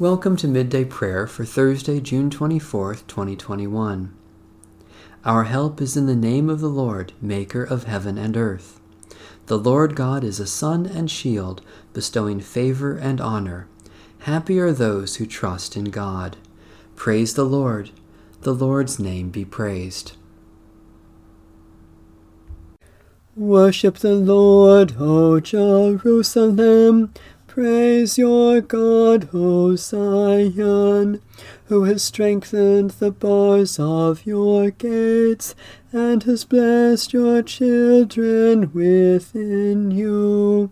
Welcome to Midday Prayer for Thursday, June 24th, 2021. Our help is in the name of the Lord, Maker of heaven and earth. The Lord God is a sun and shield, bestowing favor and honor. Happy are those who trust in God. Praise the Lord. The Lord's name be praised. Worship the Lord, O Jerusalem. Praise your God, O Zion, who has strengthened the bars of your gates, and has blessed your children within you.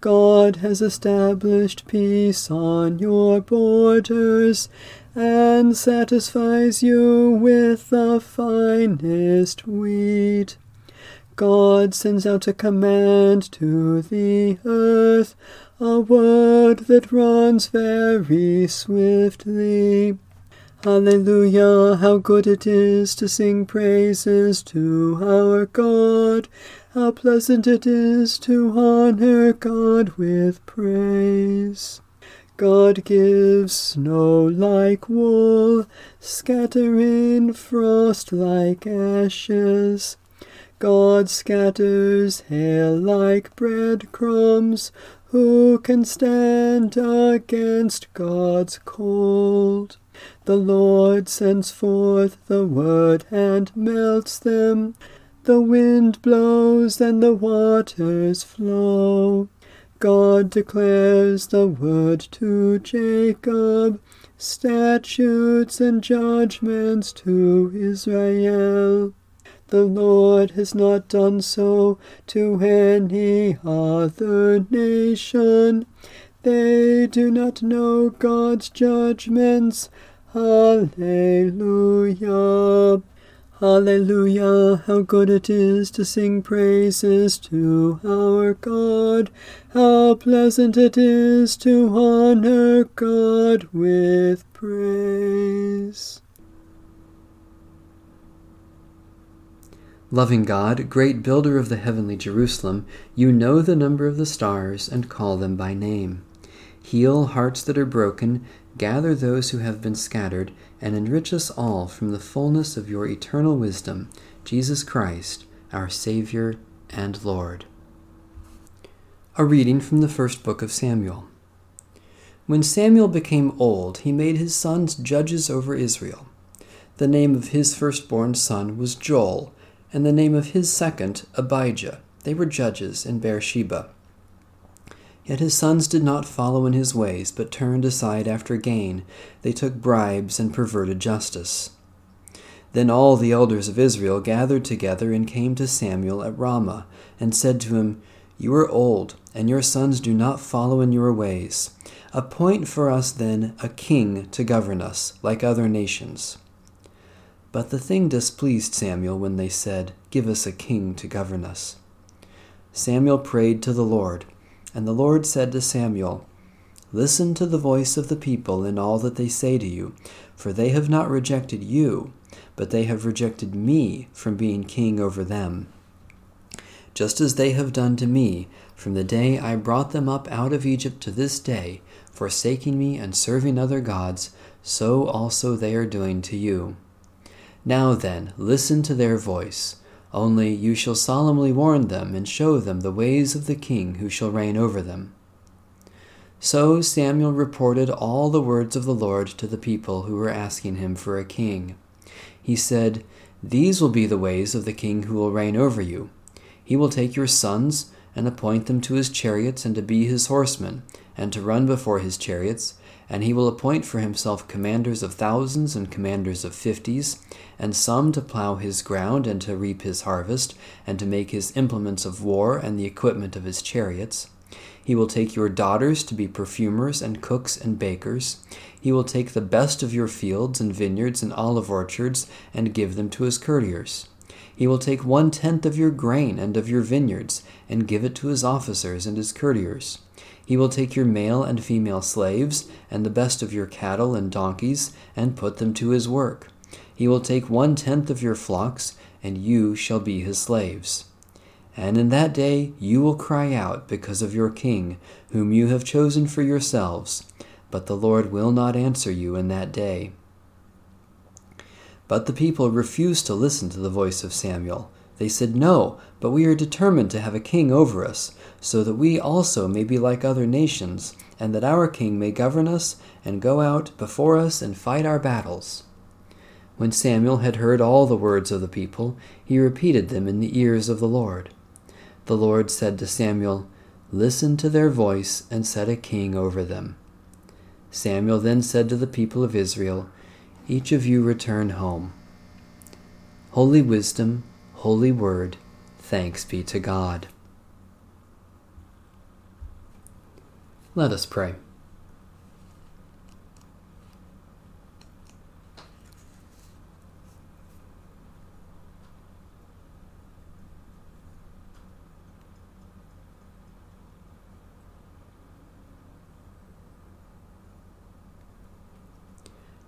God has established peace on your borders, and satisfies you with the finest wheat. God sends out a command to the earth, a word that runs very swiftly. Hallelujah, how good it is to sing praises to our God. How pleasant it is to honor God with praise. God gives snow like wool, scattering frost like ashes. God scatters hail like breadcrumbs. Who can stand against God's cold? The Lord sends forth the word and melts them. The wind blows and the waters flow. God declares the word to Jacob, statutes and judgments to Israel. The Lord has not done so to any other nation. They do not know God's judgments. Hallelujah. Hallelujah, how good it is to sing praises to our God. How pleasant it is to honor God with praise. Loving God, great builder of the heavenly Jerusalem, you know the number of the stars and call them by name. Heal hearts that are broken, gather those who have been scattered, and enrich us all from the fullness of your eternal wisdom, Jesus Christ, our Savior and Lord. A reading from the first book of Samuel. When Samuel became old, he made his sons judges over Israel. The name of his firstborn son was Joel and the name of his second, Abijah. They were judges in Beersheba. Yet his sons did not follow in his ways, but turned aside after gain. They took bribes and perverted justice. Then all the elders of Israel gathered together and came to Samuel at Ramah, and said to him, You are old, and your sons do not follow in your ways. Appoint for us then a king to govern us, like other nations. But the thing displeased Samuel when they said, Give us a king to govern us. Samuel prayed to the Lord, and the Lord said to Samuel, Listen to the voice of the people in all that they say to you, for they have not rejected you, but they have rejected me from being king over them. Just as they have done to me from the day I brought them up out of Egypt to this day, forsaking me and serving other gods, so also they are doing to you. Now then, listen to their voice. Only you shall solemnly warn them and show them the ways of the king who shall reign over them. So Samuel reported all the words of the Lord to the people who were asking him for a king. He said, These will be the ways of the king who will reign over you. He will take your sons and appoint them to his chariots and to be his horsemen, and to run before his chariots, and he will appoint for himself commanders of thousands and commanders of fifties, and some to plow his ground and to reap his harvest, and to make his implements of war and the equipment of his chariots. He will take your daughters to be perfumers and cooks and bakers. He will take the best of your fields and vineyards and olive orchards and give them to his courtiers. He will take one tenth of your grain and of your vineyards and give it to his officers and his courtiers. He will take your male and female slaves and the best of your cattle and donkeys and put them to his work. He will take one tenth of your flocks, and you shall be his slaves. And in that day you will cry out because of your king, whom you have chosen for yourselves. but the Lord will not answer you in that day. But the people refused to listen to the voice of Samuel. They said, No, but we are determined to have a king over us, so that we also may be like other nations, and that our king may govern us and go out before us and fight our battles. When Samuel had heard all the words of the people, he repeated them in the ears of the Lord. The Lord said to Samuel, Listen to their voice and set a king over them. Samuel then said to the people of Israel, Each of you return home. Holy wisdom, holy word, thanks be to God. Let us pray.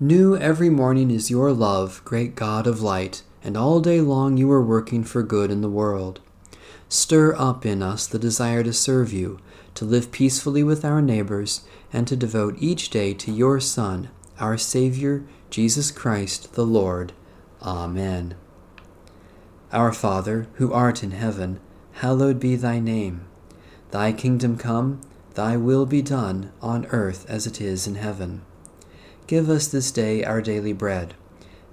New every morning is your love, great God of light, and all day long you are working for good in the world. Stir up in us the desire to serve you, to live peacefully with our neighbors, and to devote each day to your Son, our Savior, Jesus Christ the Lord. Amen. Our Father, who art in heaven, hallowed be thy name. Thy kingdom come, thy will be done, on earth as it is in heaven. Give us this day our daily bread,